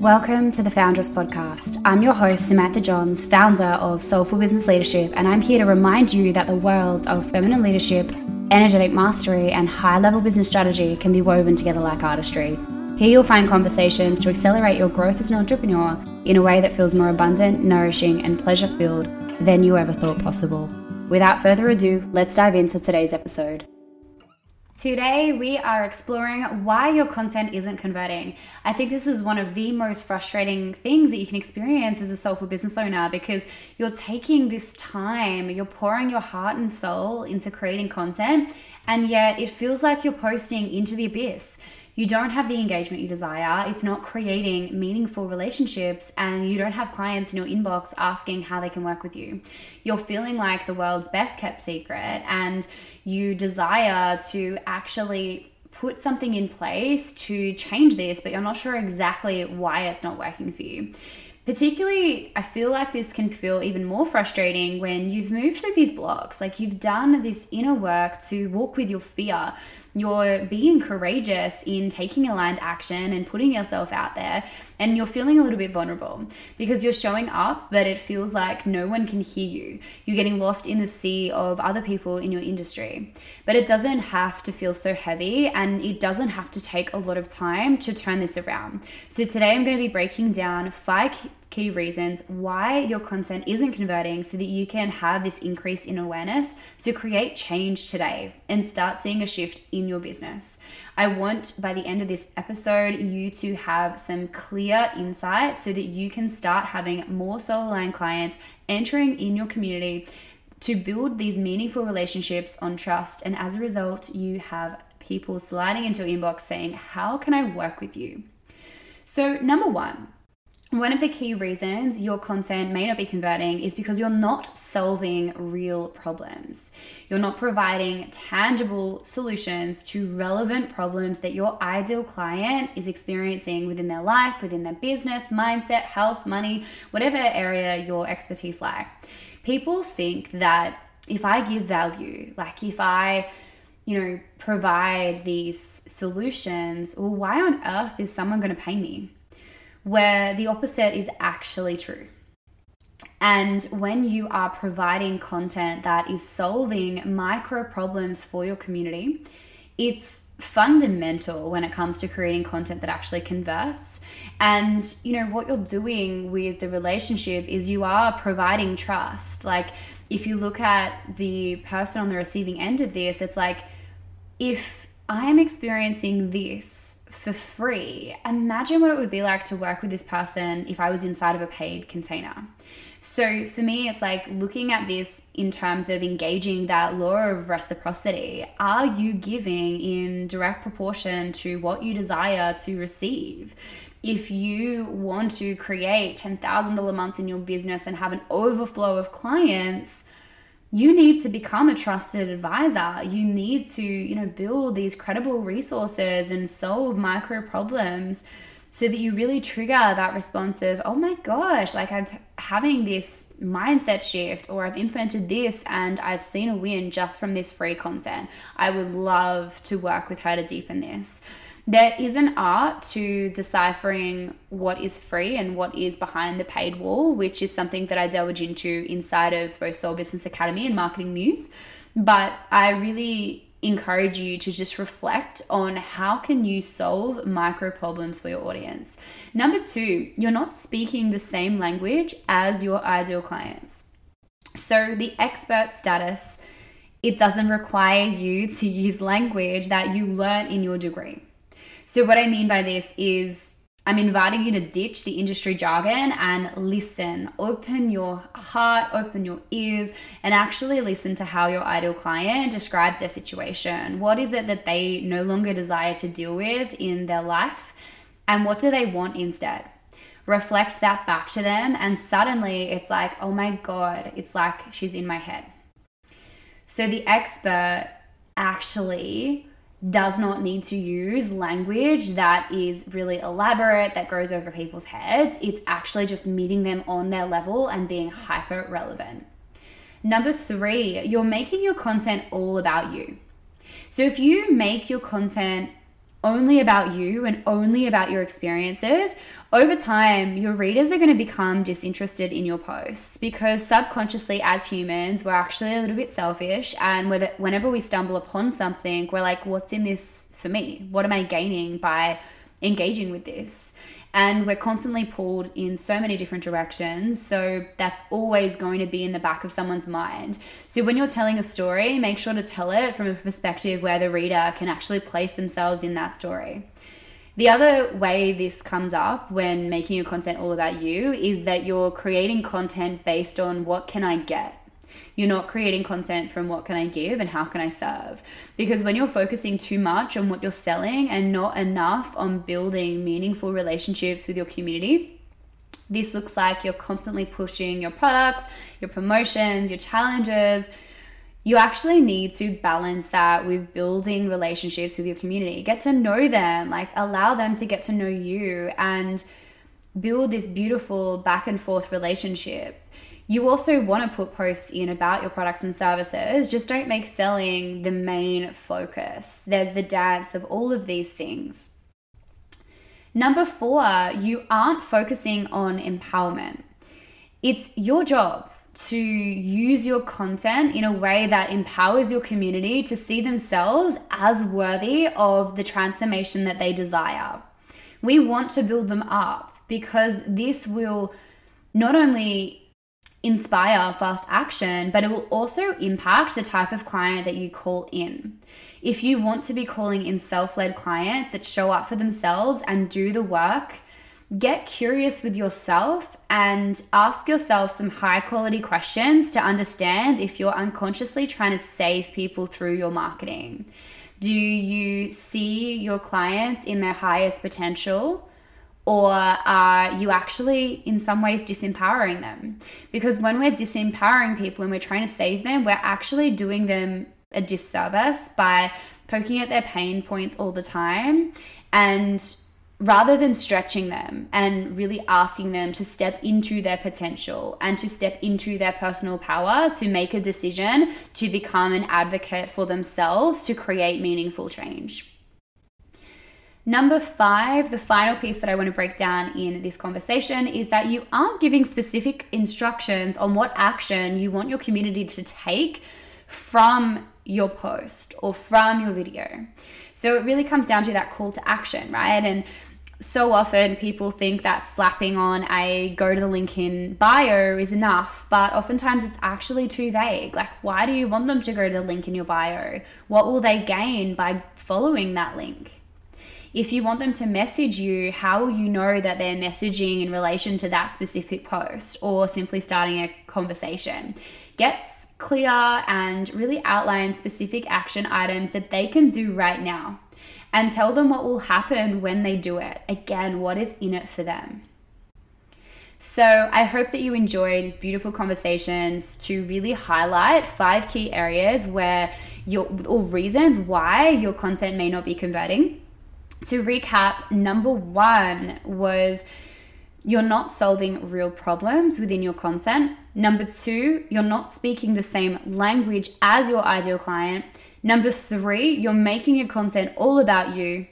Welcome to the Foundress Podcast. I'm your host, Samantha Johns, founder of Soulful Business Leadership, and I'm here to remind you that the worlds of feminine leadership, energetic mastery, and high level business strategy can be woven together like artistry. Here you'll find conversations to accelerate your growth as an entrepreneur in a way that feels more abundant, nourishing, and pleasure filled than you ever thought possible. Without further ado, let's dive into today's episode. Today, we are exploring why your content isn't converting. I think this is one of the most frustrating things that you can experience as a soulful business owner because you're taking this time, you're pouring your heart and soul into creating content, and yet it feels like you're posting into the abyss you don't have the engagement you desire, it's not creating meaningful relationships, and you don't have clients in your inbox asking how they can work with you. You're feeling like the world's best kept secret, and you desire to actually put something in place to change this, but you're not sure exactly why it's not working for you. Particularly, I feel like this can feel even more frustrating when you've moved through these blocks. Like you've done this inner work to walk with your fear. You're being courageous in taking aligned action and putting yourself out there, and you're feeling a little bit vulnerable because you're showing up, but it feels like no one can hear you. You're getting lost in the sea of other people in your industry. But it doesn't have to feel so heavy, and it doesn't have to take a lot of time to turn this around. So, today I'm going to be breaking down five key reasons why your content isn't converting so that you can have this increase in awareness to create change today and start seeing a shift in your business. I want by the end of this episode you to have some clear insights so that you can start having more soul aligned clients entering in your community to build these meaningful relationships on trust and as a result you have people sliding into your inbox saying how can I work with you? So number 1 one of the key reasons your content may not be converting is because you're not solving real problems. You're not providing tangible solutions to relevant problems that your ideal client is experiencing within their life, within their business, mindset, health, money, whatever area your expertise lie. People think that if I give value, like if I you know, provide these solutions, well, why on earth is someone going to pay me? Where the opposite is actually true. And when you are providing content that is solving micro problems for your community, it's fundamental when it comes to creating content that actually converts. And you know what you're doing with the relationship is you are providing trust. Like if you look at the person on the receiving end of this, it's like if I'm experiencing this for free, imagine what it would be like to work with this person if I was inside of a paid container. So for me, it's like looking at this in terms of engaging that law of reciprocity. Are you giving in direct proportion to what you desire to receive? If you want to create $10,000 months in your business and have an overflow of clients, you need to become a trusted advisor. You need to, you know, build these credible resources and solve micro problems so that you really trigger that response of, oh my gosh, like I'm having this mindset shift, or I've implemented this and I've seen a win just from this free content. I would love to work with her to deepen this there is an art to deciphering what is free and what is behind the paid wall, which is something that I delve into inside of both Soul Business Academy and Marketing Muse. But I really encourage you to just reflect on how can you solve micro problems for your audience. Number 2, you're not speaking the same language as your ideal clients. So the expert status it doesn't require you to use language that you learn in your degree. So, what I mean by this is I'm inviting you to ditch the industry jargon and listen. Open your heart, open your ears, and actually listen to how your ideal client describes their situation. What is it that they no longer desire to deal with in their life? And what do they want instead? Reflect that back to them, and suddenly it's like, oh my God, it's like she's in my head. So the expert actually does not need to use language that is really elaborate, that goes over people's heads. It's actually just meeting them on their level and being hyper relevant. Number three, you're making your content all about you. So if you make your content only about you and only about your experiences, over time, your readers are going to become disinterested in your posts because subconsciously, as humans, we're actually a little bit selfish. And whenever we stumble upon something, we're like, what's in this for me? What am I gaining by engaging with this? And we're constantly pulled in so many different directions. So that's always going to be in the back of someone's mind. So when you're telling a story, make sure to tell it from a perspective where the reader can actually place themselves in that story. The other way this comes up when making your content all about you is that you're creating content based on what can I get? You're not creating content from what can I give and how can I serve. Because when you're focusing too much on what you're selling and not enough on building meaningful relationships with your community, this looks like you're constantly pushing your products, your promotions, your challenges, you actually need to balance that with building relationships with your community. Get to know them, like allow them to get to know you and build this beautiful back and forth relationship. You also want to put posts in about your products and services. Just don't make selling the main focus. There's the dance of all of these things. Number four, you aren't focusing on empowerment. It's your job to use your content in a way that empowers your community to see themselves as worthy of the transformation that they desire. We want to build them up because this will not only inspire fast action, but it will also impact the type of client that you call in. If you want to be calling in self led clients that show up for themselves and do the work, get curious with yourself and ask yourself some high quality questions to understand if you're unconsciously trying to save people through your marketing. Do you see your clients in their highest potential? Or are you actually, in some ways, disempowering them? Because when we're disempowering people and we're trying to save them, we're actually doing them a disservice by poking at their pain points all the time and rather than stretching them and really asking them to step into their potential and to step into their personal power to make a decision to become an advocate for themselves to create meaningful change. Number five, the final piece that I want to break down in this conversation is that you aren't giving specific instructions on what action you want your community to take from your post or from your video. So it really comes down to that call to action, right? And so often people think that slapping on a go to the link in bio is enough, but oftentimes it's actually too vague. Like, why do you want them to go to the link in your bio? What will they gain by following that link? If you want them to message you, how will you know that they're messaging in relation to that specific post or simply starting a conversation? Get clear and really outline specific action items that they can do right now and tell them what will happen when they do it. Again, what is in it for them. So, I hope that you enjoyed these beautiful conversations to really highlight five key areas where your or reasons why your content may not be converting. To recap, number 1 was you're not solving real problems within your content. Number 2, you're not speaking the same language as your ideal client. Number three, you're making your content all about you.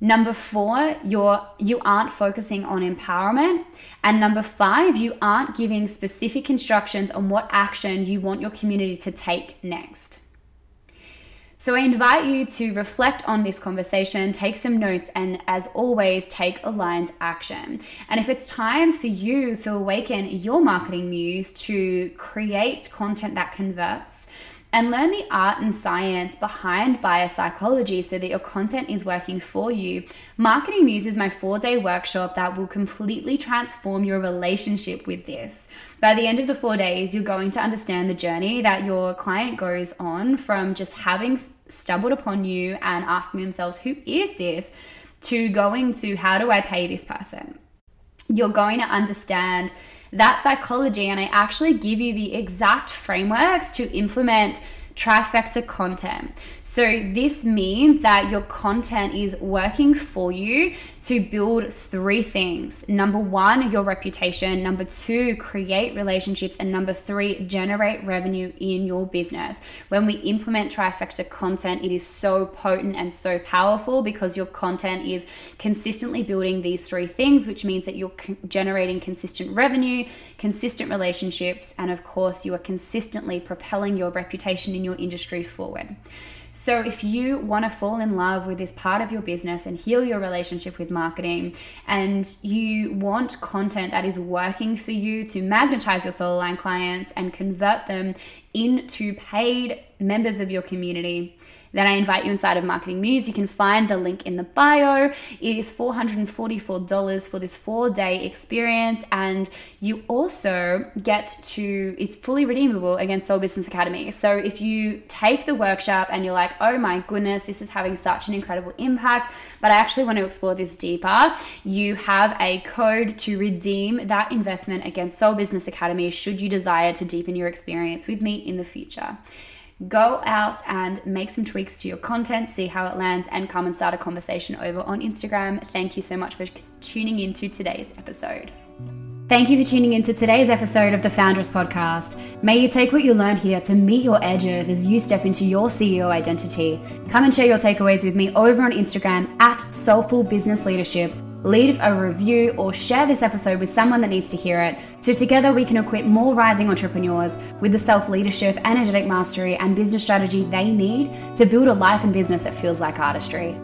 Number four, you're you aren't focusing on empowerment. And number five, you aren't giving specific instructions on what action you want your community to take next. So I invite you to reflect on this conversation, take some notes, and as always, take aligned action. And if it's time for you to awaken your marketing muse to create content that converts, and learn the art and science behind bias psychology so that your content is working for you. Marketing Muse is my four day workshop that will completely transform your relationship with this. By the end of the four days, you're going to understand the journey that your client goes on from just having stumbled upon you and asking themselves, Who is this? to going to, How do I pay this person? You're going to understand that psychology and I actually give you the exact frameworks to implement trifecta content. So, this means that your content is working for you to build three things. Number one, your reputation. Number two, create relationships. And number three, generate revenue in your business. When we implement trifecta content, it is so potent and so powerful because your content is consistently building these three things, which means that you're generating consistent revenue, consistent relationships, and of course, you are consistently propelling your reputation in your industry forward. So, if you want to fall in love with this part of your business and heal your relationship with marketing, and you want content that is working for you to magnetize your soul line clients and convert them into paid members of your community, then I invite you inside of Marketing Muse. You can find the link in the bio. It is $444 for this four day experience. And you also get to, it's fully redeemable against Soul Business Academy. So if you take the workshop and you're like, oh my goodness, this is having such an incredible impact, but I actually want to explore this deeper, you have a code to redeem that investment against Soul Business Academy should you desire to deepen your experience with me in the future go out and make some tweaks to your content, see how it lands, and come and start a conversation over on Instagram. Thank you so much for tuning into today's episode. Thank you for tuning into today's episode of the Foundress Podcast. May you take what you learned here to meet your edges as you step into your CEO identity. Come and share your takeaways with me over on Instagram at Soulful Business Leadership leave a review, or share this episode with someone that needs to hear it so together we can equip more rising entrepreneurs with the self leadership, energetic mastery, and business strategy they need to build a life and business that feels like artistry.